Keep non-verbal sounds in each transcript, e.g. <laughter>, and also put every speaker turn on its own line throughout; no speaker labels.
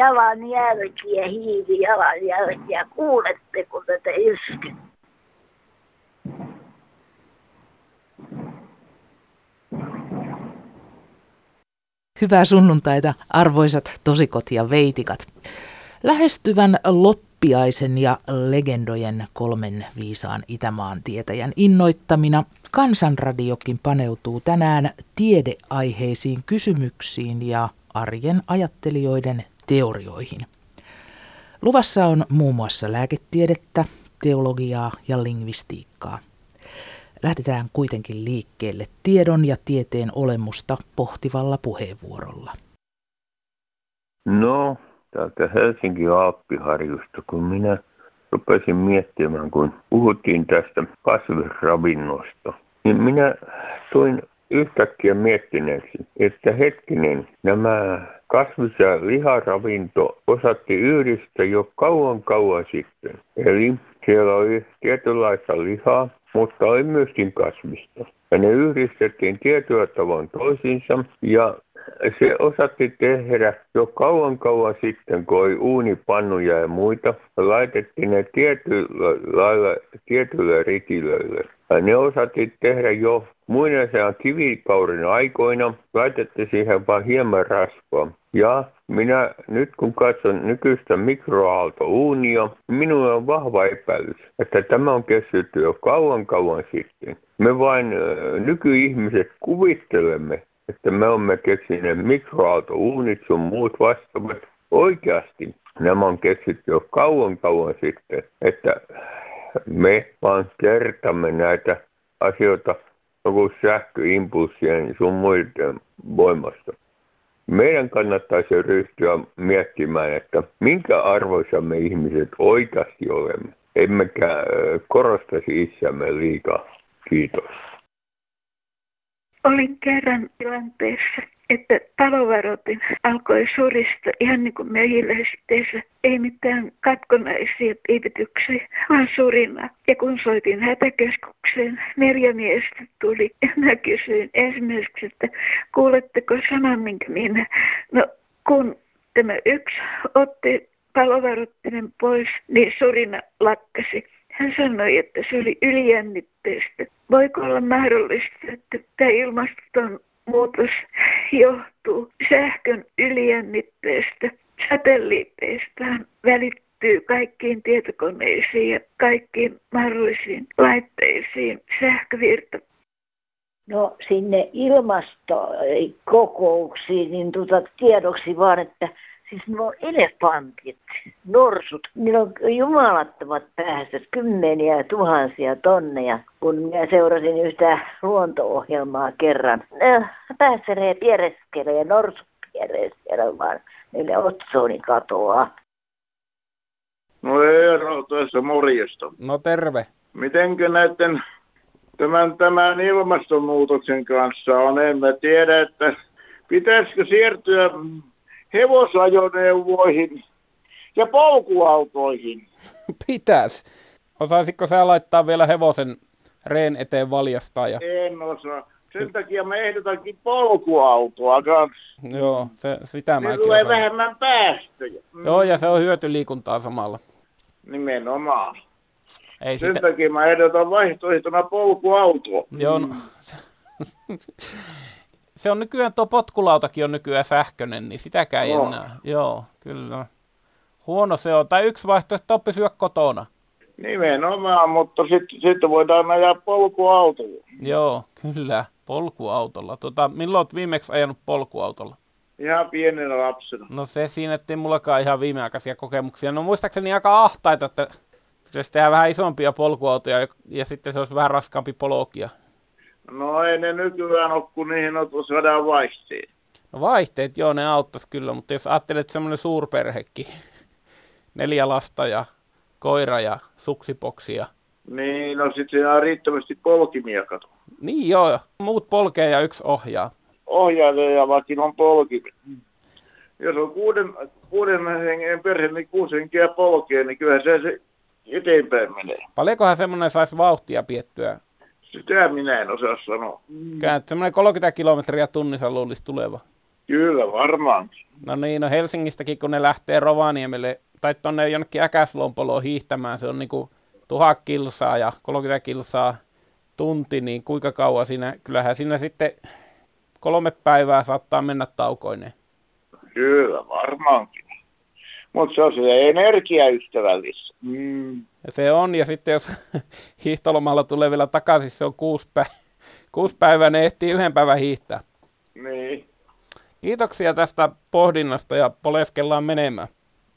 hiilijalanjälkiä, hiilijalanjälkiä. Kuuletteko tätä iske?
Hyvää sunnuntaita, arvoisat tosikot ja veitikat. Lähestyvän loppiaisen ja legendojen kolmen viisaan Itämaan tietäjän innoittamina Kansanradiokin paneutuu tänään tiedeaiheisiin kysymyksiin ja arjen ajattelijoiden teorioihin. Luvassa on muun muassa lääketiedettä, teologiaa ja lingvistiikkaa. Lähdetään kuitenkin liikkeelle tiedon ja tieteen olemusta pohtivalla puheenvuorolla.
No, täältä Helsingin Aappiharjusta, kun minä rupesin miettimään, kun puhuttiin tästä kasvisravinnosta, niin minä tuin yhtäkkiä miettineeksi, että hetkinen, nämä kasvis- ja liharavinto osatti yhdistä jo kauan kauan sitten. Eli siellä oli tietynlaista lihaa, mutta oli myöskin kasvista. Ja ne yhdistettiin tietyllä tavoin toisiinsa ja se osatti tehdä jo kauan kauan sitten, kun oli uunipannuja ja muita. Laitettiin ne tietyllä lailla tietyille rikilöille. Ne osatti tehdä jo muinaisen kivikaurin aikoina. Laitettiin siihen vain hieman rasvaa. Ja minä nyt kun katson nykyistä mikroaaltouunia, minulla on vahva epäilys, että tämä on kestänyt jo kauan kauan sitten. Me vain nykyihmiset kuvittelemme, että me olemme keksineet mikroaaltouunit sun muut vastaavat. Oikeasti nämä on keksitty jo kauan kauan sitten, että me vaan kertamme näitä asioita joku sähköimpulssien sun muiden voimasta. Meidän kannattaisi ryhtyä miettimään, että minkä arvoisa me ihmiset oikeasti olemme, emmekä korostaisi itseämme liikaa. Kiitos.
Olin kerran tilanteessa, että palovaroitin alkoi surista ihan niin kuin mehiläisteissä. Ei mitään katkonaisia piipityksiä, vaan surina. Ja kun soitin hätäkeskukseen, neljä miestä tuli ja mä kysyin ensimmäiseksi, että kuuletteko saman minkä minä. No kun tämä yksi otti palovaroittinen pois, niin surina lakkasi. Hän sanoi, että se oli ylijännitteistä. Voiko olla mahdollista, että tämä ilmastonmuutos johtuu sähkön ylijännitteestä? Satelliitteista välittyy kaikkiin tietokoneisiin ja kaikkiin mahdollisiin laitteisiin sähkövirta. No sinne ilmastokokouksiin, niin tuota, tiedoksi vaan, että Siis nuo elefantit, norsut, niillä on jumalattomat päästöt, kymmeniä tuhansia tonneja. Kun minä seurasin yhtä luonto-ohjelmaa kerran, ne päässelee piereskelee ja norsut piereskelee vaan niille otsoni katoaa.
No Eero, tässä morjesta.
No terve.
Mitenkö näiden tämän, tämän ilmastonmuutoksen kanssa on? En mä tiedä, että pitäisikö siirtyä hevosajoneuvoihin ja polkuautoihin. <laughs>
Pitäis. Osaisitko sä laittaa vielä hevosen reen eteen valjastaa? Ja...
En osaa. Sen takia mä ehdotankin polkuautoa kanssa.
Joo, se, sitä mä
tulee osaan. vähemmän päästöjä.
Mm. Joo, ja se on hyötyliikuntaa samalla.
Nimenomaan. Ei Sen sitä... takia mä ehdotan vaihtoehtona polkuautoa.
Joo, no, <laughs> se on nykyään, tuo potkulautakin on nykyään sähköinen, niin sitäkään ei no. enää. Joo, kyllä. Huono se on. Tai yksi vaihtoehto on pysyä kotona.
Nimenomaan, mutta sitten sit voidaan ajaa polkuautolla.
Joo, kyllä, polkuautolla. Tota, milloin olet viimeksi ajanut polkuautolla?
Ihan pienenä lapsena.
No se siinä, ettei mullakaan ihan viimeaikaisia kokemuksia. No muistaakseni aika ahtaita, että se tehdään vähän isompia polkuautoja ja, ja sitten se olisi vähän raskaampi polokia.
No ei ne nykyään ole, kun niihin on saadaan vaihteet.
No vaihteet, joo, ne auttaisi kyllä, mutta jos ajattelet semmoinen suurperhekin, <laughs> neljä lasta ja koira ja suksipoksia.
Niin, no sitten siinä on riittävästi polkimia, kato.
Niin joo, muut polkee ja yksi ohjaa.
Ohjaaja ja vaikka on polkimia. Jos on kuuden, kuuden hengen perhe, niin kuusi henkeä polkee, niin kyllä se, se eteenpäin menee.
Paljonkohan semmoinen saisi vauhtia piettyä
sitä minä en osaa sanoa.
Kyllä, semmoinen 30 kilometriä tunnissa luulisi tuleva.
Kyllä, varmaan.
No niin, no Helsingistäkin kun ne lähtee Rovaniemelle tai tuonne jonnekin Äkäslompoloon hiihtämään, se on niinku tuhat kilsaa ja 30 kilsaa tunti, niin kuinka kauan siinä, kyllähän siinä sitten kolme päivää saattaa mennä taukoineen.
Kyllä, varmaankin. Mutta se on se energiaystävällistä.
Mm. Ja se on, ja sitten jos <laughs> hiihtolomalla tulee vielä takaisin, se on kuusi, pä- <laughs> kuusi päivää, ne ehtii yhden päivän hiihtää.
Niin.
Kiitoksia tästä pohdinnasta ja poleskellaan menemään.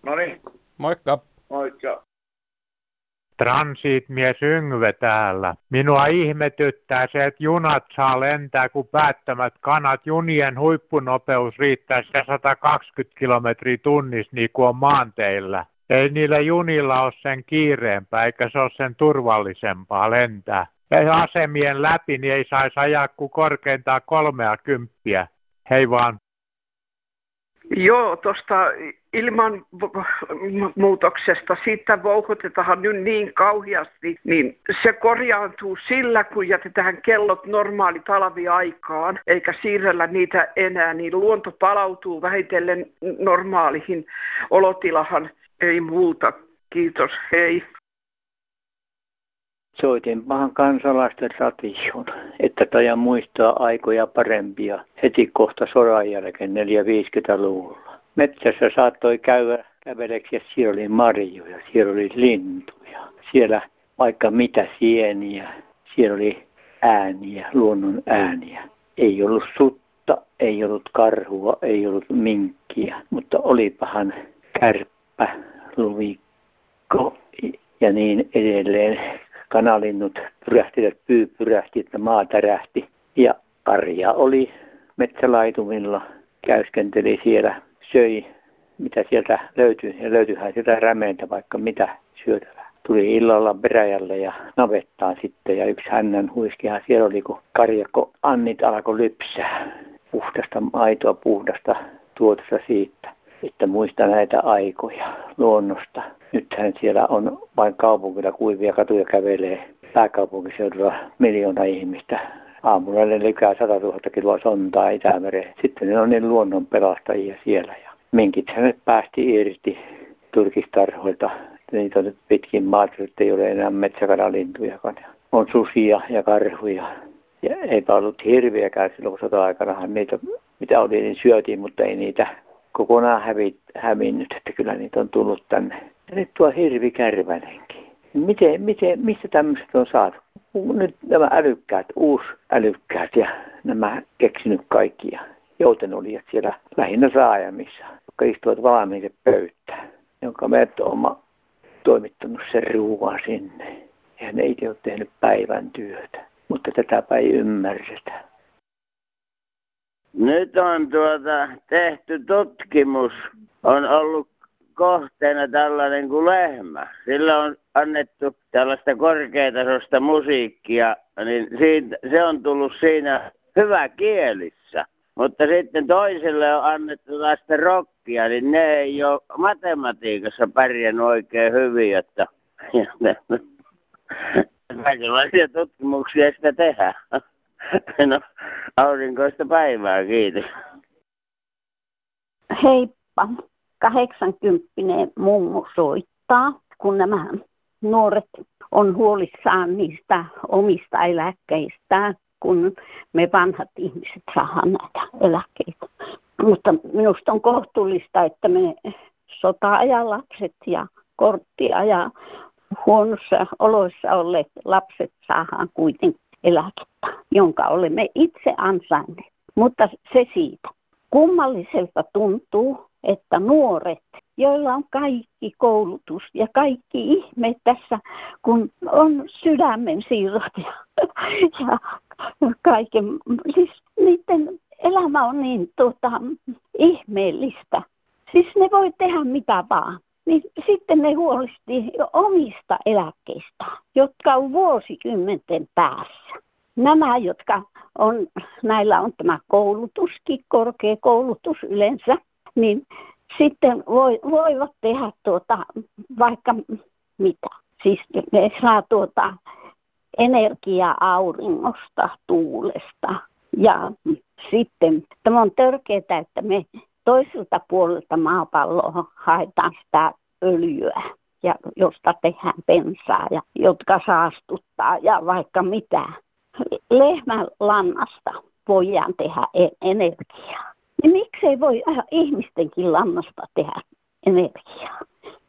No niin.
Moikka.
Moikka.
Transitmies Yngve täällä. Minua ihmetyttää se, että junat saa lentää kuin päättämät kanat. Junien huippunopeus riittää 120 kilometriä tunnissa niin kuin on maanteillä. Ei niillä junilla ole sen kiireempää, eikä se ole sen turvallisempaa lentää. Ja asemien läpi niin ei saisi ajaa kuin korkeintaan kolmea kymppiä. Hei vaan.
Joo, tuosta ilmanmuutoksesta, siitä vouhotetaan nyt niin kauheasti, niin se korjaantuu sillä, kun jätetään kellot normaali talviaikaan, eikä siirrellä niitä enää, niin luonto palautuu vähitellen normaalihin olotilahan. Ei muuta. Kiitos, hei.
Soitinpahan kansalaisten ration, että tajan muistaa aikoja parempia heti kohta sodan jälkeen 450-luvulla. Metsässä saattoi käydä käveleksi ja siellä oli marjoja, siellä oli lintuja, siellä vaikka mitä sieniä, siellä oli ääniä, luonnon ääniä. Ei ollut sutta, ei ollut karhua, ei ollut minkkiä, mutta olipahan kärppä, luvikko ja niin edelleen kanalinnut pyrähtivät, pyy pyrähti, että maa tärähti. Ja karja oli metsälaitumilla, käyskenteli siellä, söi mitä sieltä löytyi, ja löytyihän sieltä rämeintä vaikka mitä syötävää. Tuli illalla peräjälle ja navettaan sitten ja yksi hännän huiskihan siellä oli, kun karjakko annit alkoi lypsää. Puhdasta maitoa, puhdasta tuotosta siitä, että muista näitä aikoja luonnosta. Nythän siellä on vain kaupunkilla kuivia katuja kävelee. Pääkaupunkiseudulla miljoona ihmistä. Aamulla ne lykää 100 000 kiloa sontaa Itämereen. Sitten ne on niin luonnon pelastajia siellä. Ja minkit hänet päästi irti turkistarhoilta. Niitä on nyt pitkin maata, että ei ole enää metsäkanalintujakaan. On susia ja karhuja. Ja eipä ollut hirviäkään silloin sota-aikanahan niitä, mitä oli, niin syötiin, mutta ei niitä kokonaan hävi, hävinnyt, että kyllä niitä on tullut tänne. Ja nyt tuo hirvi kärvänenkin. Miten, miten, mistä tämmöiset on saatu? Nyt nämä älykkäät, uusi älykkäät ja nämä keksinyt kaikkia joutenolijat siellä lähinnä Saajamissa, jotka istuvat valmiille pöytään, jonka me oma toimittanut sen ruuan sinne. Ja ne ei ole tehnyt päivän työtä, mutta tätäpä ei ymmärretä.
Nyt on tuota tehty tutkimus. On ollut kohteena tällainen kuin lehmä. Sillä on annettu tällaista korkeatasosta musiikkia, niin siitä, se on tullut siinä hyvä kielissä. Mutta sitten toiselle on annettu tästä rokkia, niin ne ei ole matematiikassa pärjännyt oikein hyvin, että kaikenlaisia tutkimuksia sitä tehdään. <laughs> No, aurinkoista päivää, kiitos.
Heippa. 80 mummo soittaa, kun nämä nuoret on huolissaan niistä omista eläkkeistään, kun me vanhat ihmiset saadaan näitä eläkkeitä. Mutta minusta on kohtuullista, että me sota-ajan lapset ja korttia ja huonossa oloissa olleet lapset saadaan kuitenkin eläkettä, jonka olemme itse ansainneet. Mutta se siitä. Kummalliselta tuntuu, että nuoret, joilla on kaikki koulutus ja kaikki ihme tässä, kun on sydämen siirrot ja, ja kaiken, siis niiden elämä on niin tuota, ihmeellistä. Siis ne voi tehdä mitä vaan. Niin sitten ne huolisti omista eläkkeistä, jotka on vuosikymmenten päässä. Nämä, jotka on, näillä on tämä koulutuskin, korkeakoulutus yleensä, niin sitten voi, voivat tehdä tuota, vaikka mitä. Siis ne saa tuota energiaa auringosta, tuulesta ja sitten tämä on törkeää, että me toiselta puolelta maapalloa haetaan sitä öljyä, ja josta tehdään pensaa ja jotka saastuttaa ja vaikka mitä. Lehmän lannasta voidaan tehdä e- energiaa. Niin miksei voi ihmistenkin lannasta tehdä energiaa?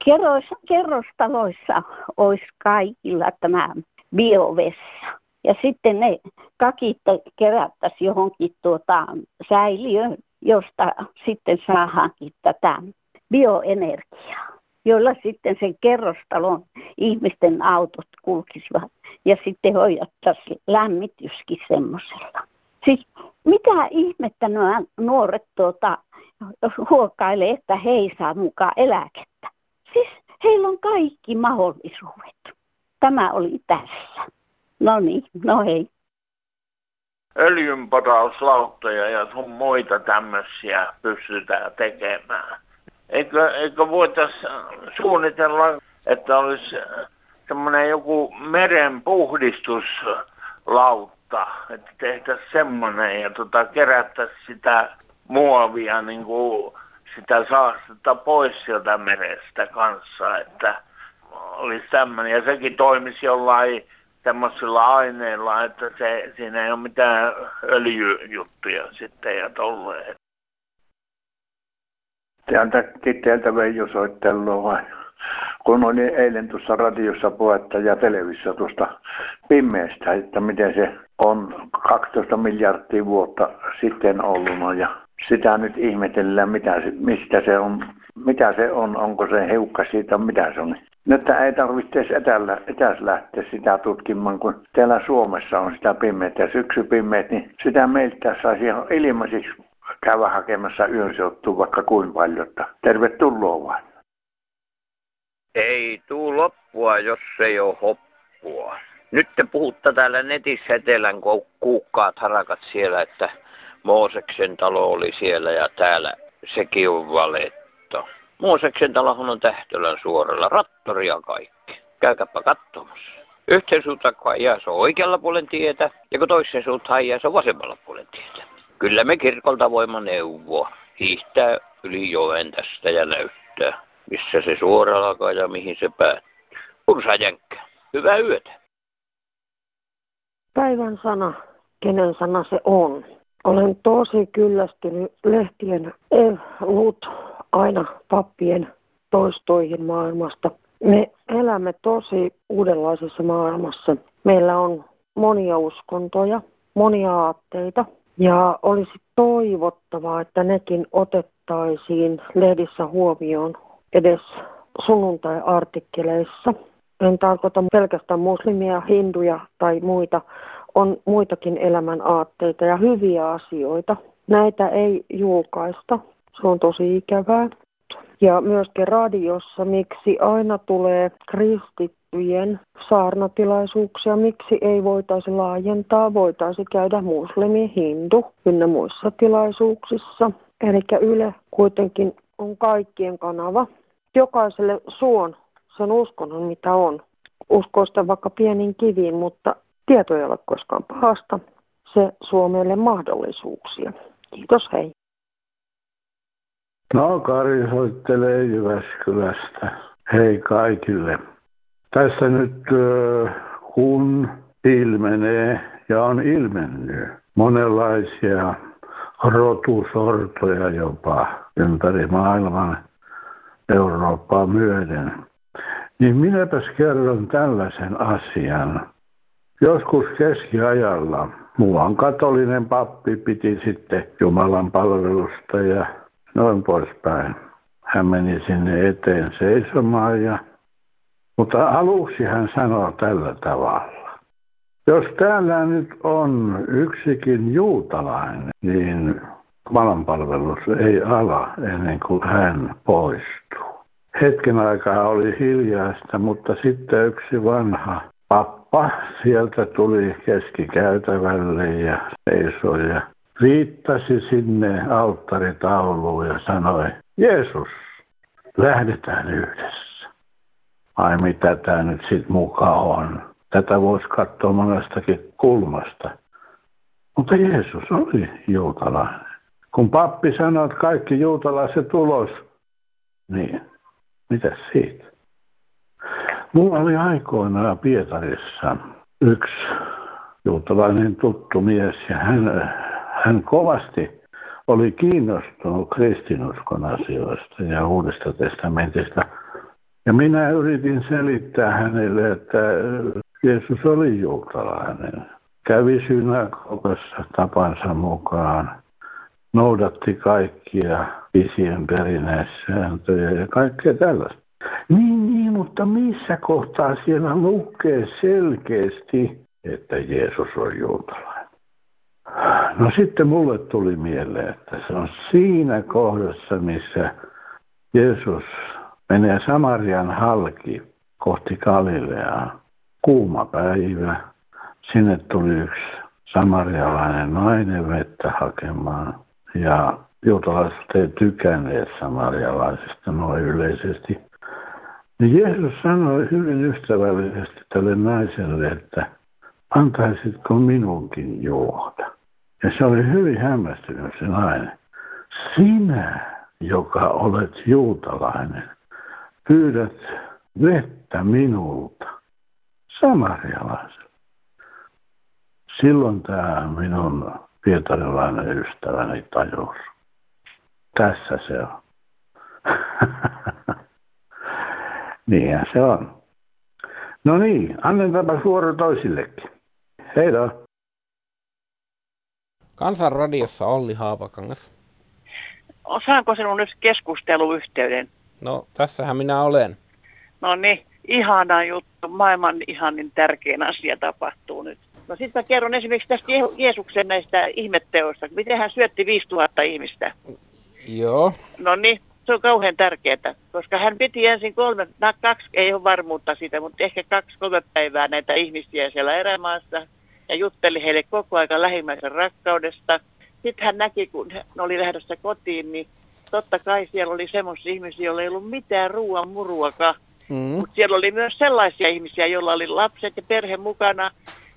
Kerros, kerrostaloissa olisi kaikilla tämä biovessa. Ja sitten ne kakit kerättäisiin johonkin tuota säiliöön, josta sitten saadaankin tätä bioenergiaa, joilla sitten sen kerrostalon ihmisten autot kulkisivat ja sitten hoidattaisiin lämmityskin semmoisella. Siis mitä ihmettä nämä nuoret tuota, huokailee, että he ei saa mukaan eläkettä. Siis heillä on kaikki mahdollisuudet. Tämä oli tässä. No niin, no hei.
Öljynporauslauttoja ja sun muita tämmöisiä pystytään tekemään. Eikö, eikö voitaisiin suunnitella, että olisi semmoinen joku meren puhdistuslautta, että tehtäisiin semmoinen ja tota, kerättäisiin sitä muovia, niin kuin sitä saastetta pois sieltä merestä kanssa, että olisi tämmöinen. Ja sekin toimisi jollain semmoisilla aineilla, että se, siinä ei ole mitään öljyjuttuja sitten ja tolleen.
Täältä Kitteeltä Veijo soittelua vai? Kun oli eilen tuossa radiossa puhetta ja televisiossa tuosta pimeästä, että miten se on 12 miljardia vuotta sitten ollut ja sitä nyt ihmetellään, mitä se, mistä se on, mitä se on, onko se heukka siitä, mitä se on. Nyt ei tarvitse edes etäällä, etäs lähteä sitä tutkimaan, kun täällä Suomessa on sitä pimeitä ja syksypimeät, niin sitä meiltä saisi ihan ilmaiseksi käydä hakemassa yönsijoittua vaikka kuin paljon. Tervetuloa vain.
Ei tuu loppua, jos ei ole hoppua. Nyt te puhutte täällä netissä etelän kuukkaat harakat siellä, että Mooseksen talo oli siellä ja täällä sekin on valetto. Mooseksen talohan on Tähtölän suoralla, rattori ja kaikki. Käykääpä katsomassa. Yhteen suuntaan kun ajaa, se on oikealla puolen tietä, ja kun toisen suuntaan ajaa, se on vasemmalla puolen tietä. Kyllä me kirkolta voimme neuvoa. Hiihtää yli joen tästä ja näyttää, missä se suora alkaa ja mihin se päättyy. Ursa jänkkä. Hyvää yötä.
Päivän sana, kenen sana se on. Olen tosi kyllästynyt lehtien luvut aina pappien toistoihin maailmasta. Me elämme tosi uudenlaisessa maailmassa. Meillä on monia uskontoja, monia aatteita ja olisi toivottavaa, että nekin otettaisiin lehdissä huomioon edes sunnuntai-artikkeleissa. En tarkoita pelkästään muslimia, hinduja tai muita, on muitakin elämän aatteita ja hyviä asioita. Näitä ei julkaista. Se on tosi ikävää. Ja myöskin radiossa, miksi aina tulee kristittyjen saarnatilaisuuksia, miksi ei voitaisi laajentaa, voitaisi käydä muslimi, hindu ynnä muissa tilaisuuksissa. Eli Yle kuitenkin on kaikkien kanava. Jokaiselle suon sen uskonnon, mitä on. Uskoista vaikka pienin kiviin, mutta Tieto ei ole koskaan pahasta. Se suo meille mahdollisuuksia. Kiitos, hei.
No, Kari soittelee Jyväskylästä. Hei kaikille. Tässä nyt kun ilmenee ja on ilmennyt monenlaisia rotusortoja jopa ympäri maailman Eurooppaa myöden, niin minäpäs kerron tällaisen asian. Joskus keskiajalla muuan katolinen pappi piti sitten Jumalan palvelusta ja noin poispäin. Hän meni sinne eteen seisomaan ja mutta aluksi hän sanoi tällä tavalla. Jos täällä nyt on yksikin juutalainen, niin Jumalanpalvelus ei ala ennen kuin hän poistuu. Hetken aikaa oli hiljaista, mutta sitten yksi vanha pappa sieltä tuli keskikäytävälle ja seisoi ja viittasi sinne alttaritauluun ja sanoi, Jeesus, lähdetään yhdessä. Ai mitä tämä nyt sitten mukaan on? Tätä voisi katsoa monestakin kulmasta. Mutta Jeesus oli juutalainen. Kun pappi sanoi, että kaikki juutalaiset ulos, niin mitä siitä? Mulla oli aikoinaan Pietarissa yksi juutalainen tuttu mies ja hän, hän kovasti oli kiinnostunut kristinuskon asioista ja uudesta testamentista. Ja minä yritin selittää hänelle, että Jeesus oli juutalainen. Kävi synagogassa tapansa mukaan, noudatti kaikkia isien perinnäissääntöjä ja kaikkea tällaista. Niin, niin, mutta missä kohtaa siellä lukee selkeästi, että Jeesus on juutalainen? No sitten mulle tuli mieleen, että se on siinä kohdassa, missä Jeesus menee Samarian halki kohti Galileaa. Kuuma päivä. Sinne tuli yksi samarialainen nainen vettä hakemaan. Ja juutalaiset ei tykänneet samarialaisista noin yleisesti. Niin Jeesus sanoi hyvin ystävällisesti tälle naiselle, että antaisitko minunkin juoda. Ja se oli hyvin hämmästynyt se nainen. Sinä, joka olet juutalainen, pyydät vettä minulta, samarialaiselle. Silloin tämä minun pietarilainen ystäväni tajus. Tässä se on. <laughs> Niinhän se on. No niin, annetaanpa vuoro toisillekin. Heidä.
Kansanradiossa Olli Haapakangas.
Saanko sinun nyt keskusteluyhteyden?
No, tässähän minä olen.
No niin, ihana juttu. Maailman ihanin tärkein asia tapahtuu nyt. No sitten mä kerron esimerkiksi tästä Jeesuksen näistä ihmetteoista. Miten hän syötti 5000 ihmistä.
Joo.
No niin, se on kauhean tärkeää, koska hän piti ensin kolme, no kaksi, ei ole varmuutta siitä, mutta ehkä kaksi, kolme päivää näitä ihmisiä siellä erämaassa ja jutteli heille koko ajan lähimmäisen rakkaudesta. Sitten hän näki, kun hän oli lähdössä kotiin, niin totta kai siellä oli semmoisia ihmisiä, joilla ei ollut mitään ruoan muruakaan. Mm. Mutta siellä oli myös sellaisia ihmisiä, joilla oli lapset ja perhe mukana,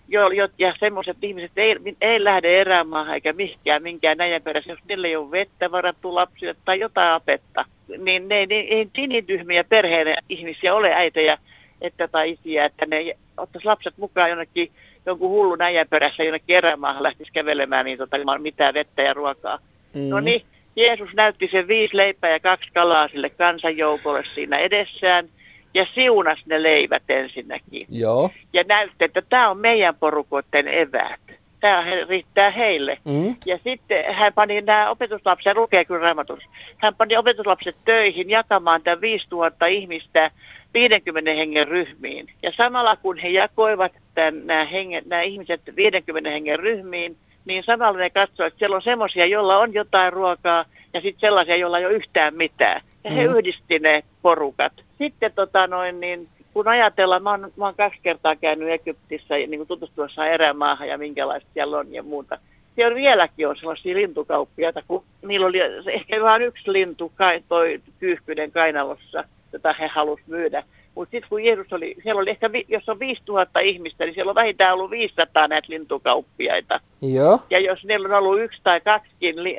jo, jo, ja semmoiset ihmiset ei, ei lähde erämaahan eikä mihinkään minkään näin perässä, jos niille ei ole vettä varattu lapsille tai jotain apetta. Niin ne ei, ei niin tyhmiä perheen ihmisiä ole äitejä että, tai isiä, että ne ottaisi lapset mukaan jonnekin jonkun hullun äijän perässä jonnekin erämaahan lähtisi kävelemään niin tota, ilman mitään vettä ja ruokaa. Mm. No niin, Jeesus näytti sen viisi leipää ja kaksi kalaa sille kansanjoukolle siinä edessään ja siunas ne leivät ensinnäkin.
Joo.
Ja näytti, että tämä on meidän porukoiden eväät. Tämä riittää heille. Mm. Ja sitten hän pani nämä opetuslapset, lukee kyllä raamatus, hän pani opetuslapset töihin jakamaan tämän 5000 ihmistä 50 hengen ryhmiin. Ja samalla kun he jakoivat tämän, nämä, hengen, nämä ihmiset 50 hengen ryhmiin, niin samalla ne katsoivat, että siellä on semmoisia, joilla on jotain ruokaa, ja sitten sellaisia, joilla ei ole yhtään mitään. Ja he mm. yhdisti ne porukat. Sitten tota noin, niin kun ajatellaan, mä oon, mä oon kaksi kertaa käynyt Egyptissä niin kuin tutustuessa erämaahan ja minkälaista siellä on ja muuta. Siellä vieläkin on sellaisia lintukauppiaita, kun niillä oli ehkä vain yksi lintu, toi kyyhkynen kainalossa, jota he halusivat myydä. Mutta sitten kun Jeesus oli, siellä oli ehkä, jos on 5000 ihmistä, niin siellä on vähintään ollut 500 näitä lintukauppiaita.
Joo.
Ja jos niillä on ollut yksi tai kaksikin li-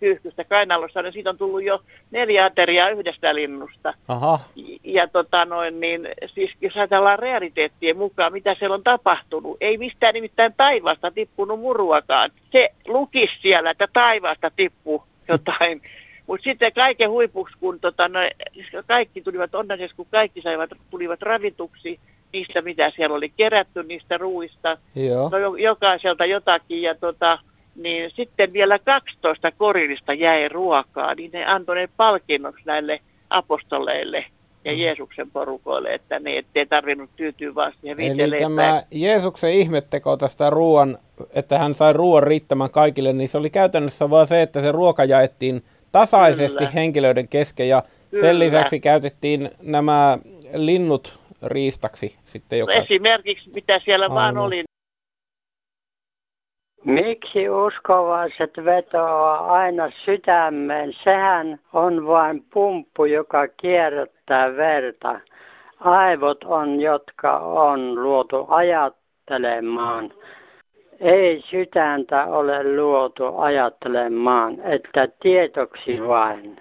kyyhkystä kainalossa, niin siitä on tullut jo neljä ateriaa yhdestä linnusta.
Aha.
Ja tota noin, niin siis jos ajatellaan realiteettien mukaan, mitä siellä on tapahtunut, ei mistään nimittäin taivaasta tippunut muruakaan. Se lukisi siellä, että taivaasta tippuu jotain <laughs> mutta sitten kaiken huipuksi, kun tota, no, kaikki tulivat onnellisesti, kun kaikki saivat, tulivat ravituksi niistä, mitä siellä oli kerätty, niistä ruuista.
Joo.
No, jokaiselta jotakin. Ja tota, niin sitten vielä 12 korillista jäi ruokaa, niin ne antoi ne palkinnoksi näille apostoleille ja mm. Jeesuksen porukoille, että ne ettei tarvinnut tyytyä vaan siihen
Eli tämä Jeesuksen ihmetteko tästä ruoan, että hän sai ruoan riittämään kaikille, niin se oli käytännössä vaan se, että se ruoka jaettiin tasaisesti Kyllä. henkilöiden kesken ja Kyllä. sen lisäksi käytettiin nämä linnut riistaksi sitten joka...
Esimerkiksi mitä siellä Aivan. vaan oli.
Miksi uskovaiset vetoaa aina sydämeen? Sehän on vain pumppu, joka kierrättää verta. Aivot on, jotka on luotu ajattelemaan Ei sydäntä ole luotu ajattelemaan, että tietoksi vain.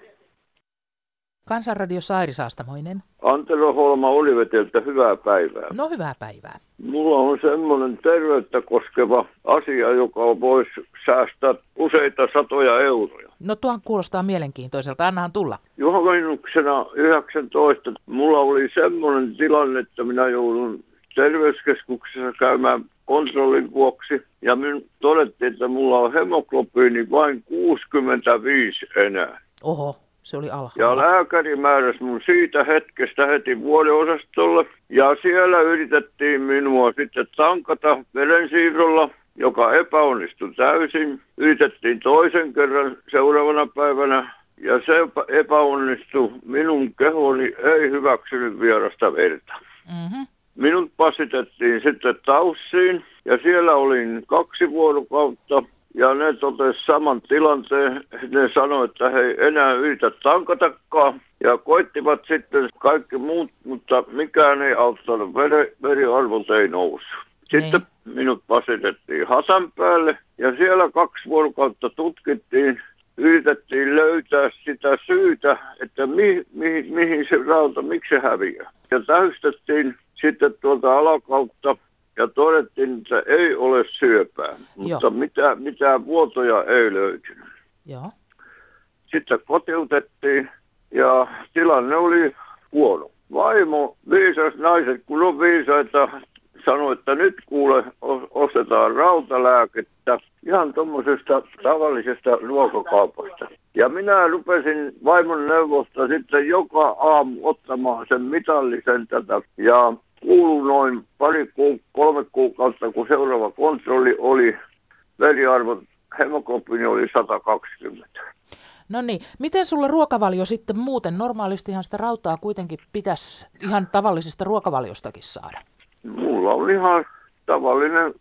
Kansanradio Sairi Saastamoinen.
Antero Holma Oliveteltä, hyvää päivää.
No hyvää päivää.
Mulla on semmoinen terveyttä koskeva asia, joka voisi säästää useita satoja euroja.
No tuon kuulostaa mielenkiintoiselta, annahan tulla.
Juhannuksena 19 mulla oli semmoinen tilanne, että minä joudun terveyskeskuksessa käymään kontrollin vuoksi. Ja minun todettiin, että mulla on hemoglobiini vain 65 enää.
Oho, se oli alhaalla.
Ja lääkäri määräsi mun siitä hetkestä heti vuodeosastolle. Ja siellä yritettiin minua sitten tankata verensiirrolla, joka epäonnistui täysin. Yritettiin toisen kerran seuraavana päivänä ja se epäonnistui. Minun kehoni ei hyväksynyt vierasta verta.
Mm-hmm.
Minut passitettiin sitten Taussiin ja siellä olin kaksi vuorokautta ja ne totesi saman tilanteen. Ne sanoivat, että he ei enää yritä tankatakaan ja koittivat sitten kaikki muut, mutta mikään ei auttanut. Veri, veriarvot ei nousu. Sitten niin. minut pasitettiin Hasan päälle ja siellä kaksi vuorokautta tutkittiin yritettiin löytää sitä syytä, että mi, mi, mihin se rauta, miksi se häviää. Ja täystettiin sitten tuolta alakautta ja todettiin, että ei ole syöpää, mutta mitään, mitään vuotoja ei löytynyt.
Joo.
Sitten kotiutettiin ja tilanne oli huono. Vaimo, viisas naiset, kun on viisaita, sanoi, että nyt kuule ostetaan rautalääkettä ihan tuommoisesta tavallisesta ruokakaupasta. Ja minä rupesin vaimon neuvosta sitten joka aamu ottamaan sen mitallisen tätä. Ja kuulu noin pari, ku, kolme kuukautta, kun seuraava kontrolli oli, veriarvo, hemoglobiini oli 120.
No niin, miten sulla ruokavalio sitten muuten? Normaalistihan sitä rautaa kuitenkin pitäisi ihan tavallisesta ruokavaliostakin saada.
Mulla on ihan tavallinen,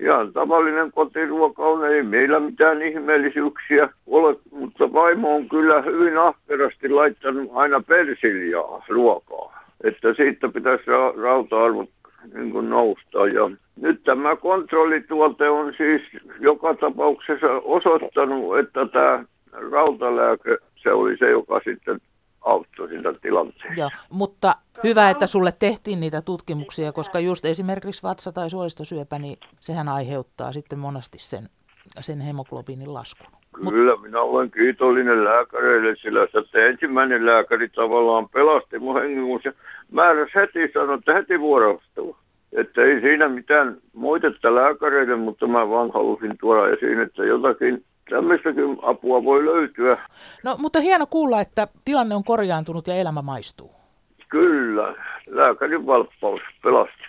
ihan tavallinen kotiruoka on, ei meillä mitään ihmeellisyyksiä ole, mutta vaimo on kyllä hyvin ahkerasti laittanut aina persiljaa ruokaa, että siitä pitäisi ra- rauta-arvot niin kuin nousta. Ja nyt tämä kontrollituote on siis joka tapauksessa osoittanut, että tämä rautalääke, se oli se, joka sitten auttoi sitä tilanteessa.
Joo, mutta hyvä, että sulle tehtiin niitä tutkimuksia, koska just esimerkiksi vatsa- tai suolistosyöpä, niin sehän aiheuttaa sitten monesti sen, sen hemoglobiinin laskun.
Kyllä, minä olen kiitollinen lääkäreille, sillä se ensimmäinen lääkäri tavallaan pelasti mun hengen, se määräsi heti, sanoi, että heti vuorostua. Että ei siinä mitään moitetta lääkäreille, mutta mä vaan halusin tuoda esiin, että jotakin tämmöistäkin apua voi löytyä.
No, mutta hieno kuulla, että tilanne on korjaantunut ja elämä maistuu.
Kyllä, lääkärin valppaus pelasti.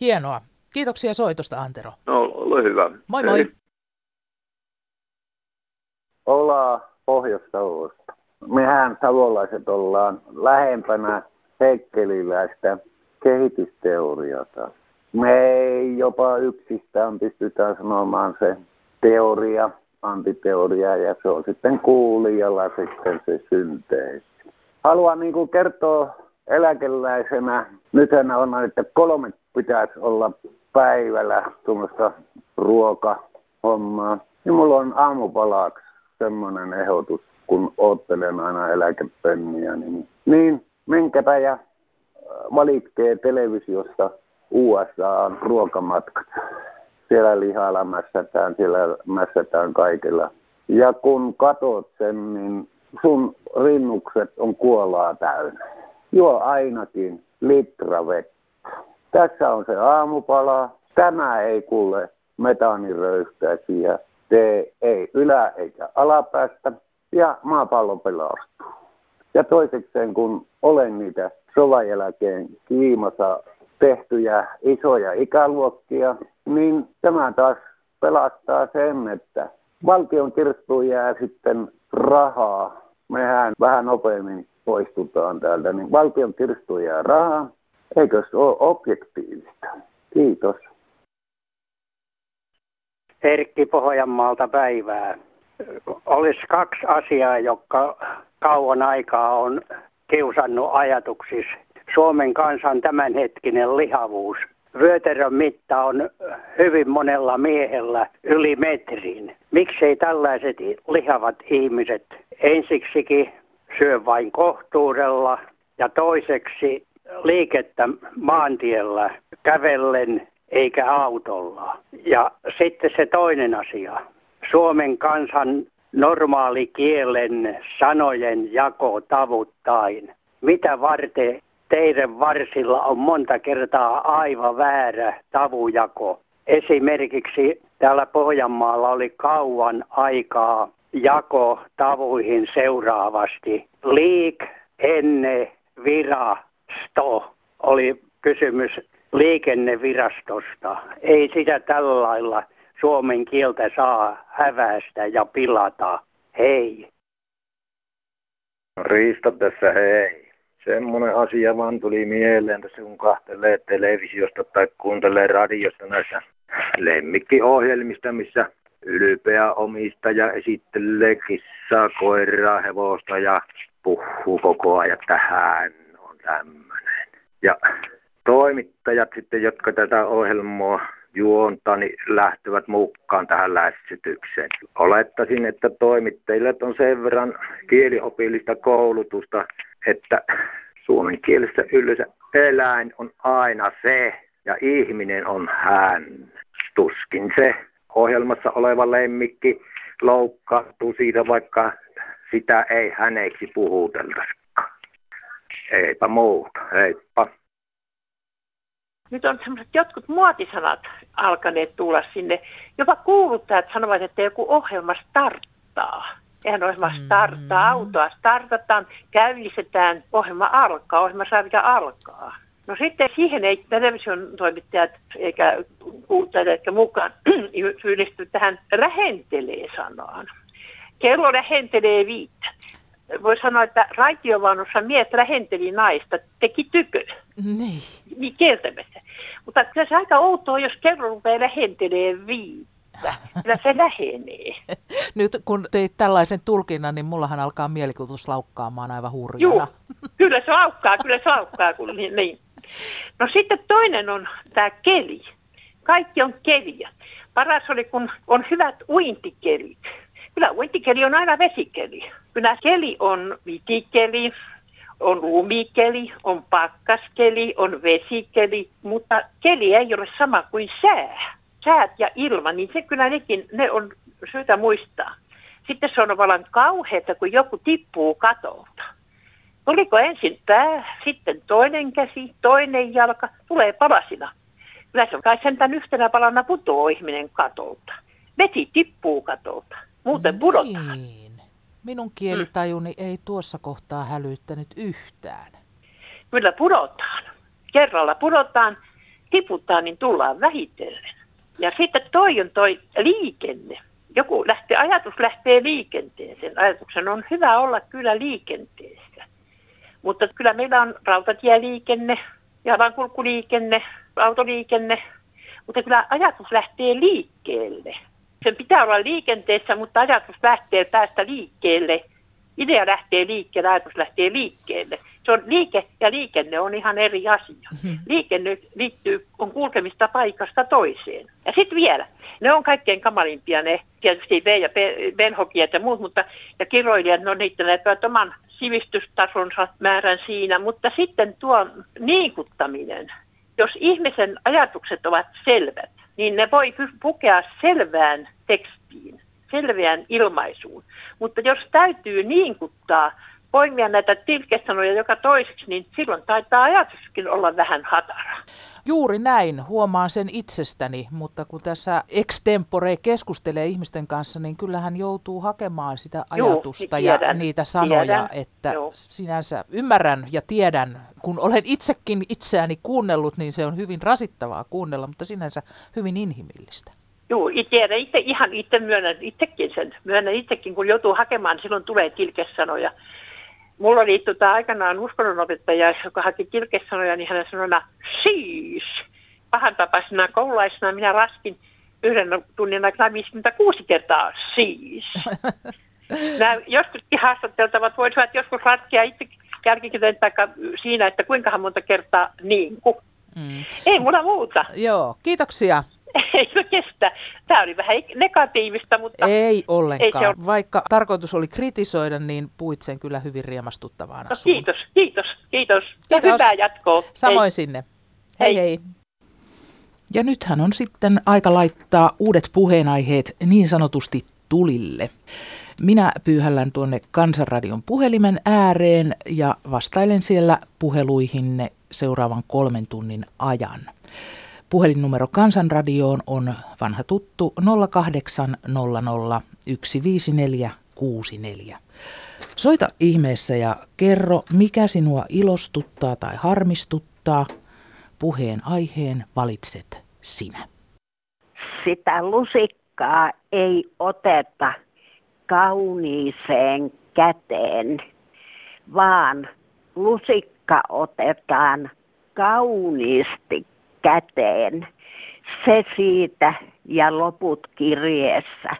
Hienoa. Kiitoksia soitosta, Antero.
No, ole hyvä.
Moi moi. Hei.
Ollaan Pohjois-Savosta. Mehän savolaiset ollaan lähempänä heikkeliläistä kehitysteoriata. Me ei jopa yksistään pystytään sanomaan se teoria, antiteoria ja se on sitten kuulijalla sitten se synteesi. Haluan niin kuin kertoa eläkeläisenä, nythän on, että kolme pitäisi olla päivällä tuommoista ruokahommaa. Ja mulla on aamupalaksi semmoinen ehdotus, kun oottelen aina eläkepenniä, niin, niin menkääpä ja valitkee televisiosta USA ruokamatkat siellä lihalla mässätään, siellä mässätään kaikilla. Ja kun katot sen, niin sun rinnukset on kuolaa täynnä. Juo ainakin litra vettä. Tässä on se aamupala. Tämä ei kuule metaaniröyhtäisiä. Tee ei ylä- eikä alapäästä. Ja maapallo pelastuu. Ja toisekseen, kun olen niitä sovan jälkeen kiimassa tehtyjä isoja ikäluokkia, niin tämä taas pelastaa sen, että valtion kirstuun jää sitten rahaa. Mehän vähän nopeammin poistutaan täältä, niin valtion kirstuun jää rahaa. Eikö se ole objektiivista? Kiitos.
Erkki Pohjanmaalta päivää. Olisi kaksi asiaa, jotka kauan aikaa on kiusannut ajatuksissa. Suomen kansan tämänhetkinen lihavuus vyötärön mitta on hyvin monella miehellä yli metrin. Miksei tällaiset lihavat ihmiset ensiksikin syö vain kohtuudella ja toiseksi liikettä maantiellä kävellen eikä autolla. Ja sitten se toinen asia. Suomen kansan normaali kielen sanojen jako tavuttain. Mitä varten teidän varsilla on monta kertaa aivan väärä tavujako? Esimerkiksi täällä Pohjanmaalla oli kauan aikaa jako tavuihin seuraavasti. Liik, enne, vira, sto oli kysymys liikennevirastosta. Ei sitä tällä lailla suomen kieltä saa hävästä ja pilata. Hei.
Riista tässä hei. Semmoinen asia vaan tuli mieleen tässä kun kahtelee televisiosta tai kuuntelee radiosta näissä lemmikkiohjelmista, missä ylpeä omistaja esittelee kissaa, koiraa, hevosta ja puhuu koko ajan, että hän on tämmöinen. Ja toimittajat sitten, jotka tätä ohjelmaa juontaa, niin lähtevät mukaan tähän lähestytykseen. Olettaisin, että toimittajille on sen verran kieliopillista koulutusta, että suomen kielessä yleensä eläin on aina se ja ihminen on hän. Tuskin se ohjelmassa oleva lemmikki loukkaantuu siitä, vaikka sitä ei häneksi puhuteltaisikaan. Eipä muuta, heippa.
Nyt on sellaiset jotkut muotisanat alkaneet tulla sinne. Jopa kuuluttajat sanovat, että joku ohjelma starttaa. Eihän ohjelma starttaa, mm. autoa startataan, käynnistetään, ohjelma alkaa, ohjelmasarja alkaa. No sitten siihen ei television toimittajat eikä kuuluttajat eikä mukaan <clears throat> syyllisty tähän lähentelee sanaan. Kello lähentelee viittä. Voi sanoa, että raitiovaunussa mies lähenteli naista, teki tykö.
Niin.
Niin kieltämättä. Mutta kyllä se aika outoa, jos kello rupeaa lähentelee viittä. Kyllä se lähenee. <laughs>
Nyt kun teit tällaisen tulkinnan, niin mullahan alkaa mielikuvitus laukkaamaan aivan hurjana.
Joo, kyllä se laukkaa, kyllä se laukkaa. Kun, niin, niin. No sitten toinen on tämä keli. Kaikki on keliä. Paras oli, kun on hyvät uintikelit. Kyllä uintikeli on aina vesikeli. Kyllä keli on vitikeli, on lumikeli, on pakkaskeli, on vesikeli, mutta keli ei ole sama kuin sää. Säät ja ilma, niin se kyllä nekin, ne on syytä muistaa. Sitten se on vallan kauheata, kun joku tippuu katolta. Tuliko ensin pää, sitten toinen käsi, toinen jalka, tulee palasina. Kyllä se kai sentään yhtenä palana putoaa ihminen katolta. Vesi tippuu katolta, muuten
niin. Minun kielitajuni mm. ei tuossa kohtaa hälyttänyt yhtään.
Kyllä pudotaan. Kerralla pudotaan, tiputaan, niin tullaan vähitellen. Ja sitten toi on toi liikenne. Joku lähtee, ajatus lähtee liikenteeseen. Ajatuksen on hyvä olla kyllä liikenteessä. Mutta kyllä meillä on rautatieliikenne, jalankulkuliikenne, autoliikenne. Mutta kyllä ajatus lähtee liikkeelle. Sen pitää olla liikenteessä, mutta ajatus lähtee päästä liikkeelle. Idea lähtee liikkeelle, ajatus lähtee liikkeelle. Se on liike ja liikenne on ihan eri asia.
Mhm.
Liikenne liittyy, on kulkemista paikasta toiseen. Ja sitten vielä, ne on kaikkein kamalimpia ne, tietysti V- ja Benhokiet ja muut, mutta ja kiroilijat, ne on niittäneet oman sivistystasonsa määrän siinä, mutta sitten tuo niikuttaminen, jos ihmisen ajatukset ovat selvät, niin ne voi pukea selvään tekstiin, selveään ilmaisuun. Mutta jos täytyy niinkuttaa, poimia näitä tilkesanoja joka toiseksi, niin silloin taitaa ajatuskin olla vähän hatara.
Juuri näin, huomaan sen itsestäni, mutta kun tässä extempore keskustelee ihmisten kanssa, niin kyllähän joutuu hakemaan sitä ajatusta
Joo, niin tiedän,
ja niitä sanoja,
tiedän,
että
joo.
sinänsä ymmärrän ja tiedän, kun olen itsekin itseäni kuunnellut, niin se on hyvin rasittavaa kuunnella, mutta sinänsä hyvin inhimillistä.
Joo, tiedän itse, ihan itse myönnän itsekin sen. Myönnän itsekin, kun joutuu hakemaan, silloin tulee tilkesanoja. Mulla oli tota, aikanaan uskonnonopettaja, joka haki tilkesanoja, niin hän sanoi, siis. Pahan tapaisena koululaisena minä raskin yhden tunnin aikana 56 kertaa siis. <laughs> Nämä joskuskin haastateltavat voisivat joskus ratkia itse jälkikäteen siinä, että kuinka monta kertaa niin kuin. Mm. Ei mulla muuta.
Joo, kiitoksia. <laughs>
Ei se kestä. Tämä oli vähän negatiivista, mutta...
Ei ollenkaan. Ei ole... Vaikka tarkoitus oli kritisoida, niin puit sen kyllä hyvin riemastuttavana
no, kiitos, kiitos, kiitos, kiitos. Ja hyvää jatkoa.
Samoin hei. sinne. Hei hei. hei. Ja nythän on sitten aika laittaa uudet puheenaiheet niin sanotusti tulille. Minä pyyhällän tuonne Kansanradion puhelimen ääreen ja vastailen siellä puheluihinne seuraavan kolmen tunnin ajan. Puhelinnumero Kansanradioon on vanha tuttu 0800 15464. Soita ihmeessä ja kerro, mikä sinua ilostuttaa tai harmistuttaa. Puheen aiheen valitset sinä.
Sitä lusikkaa ei oteta kauniiseen käteen, vaan lusikka otetaan kauniisti käteen. Se siitä ja loput kirjeessä.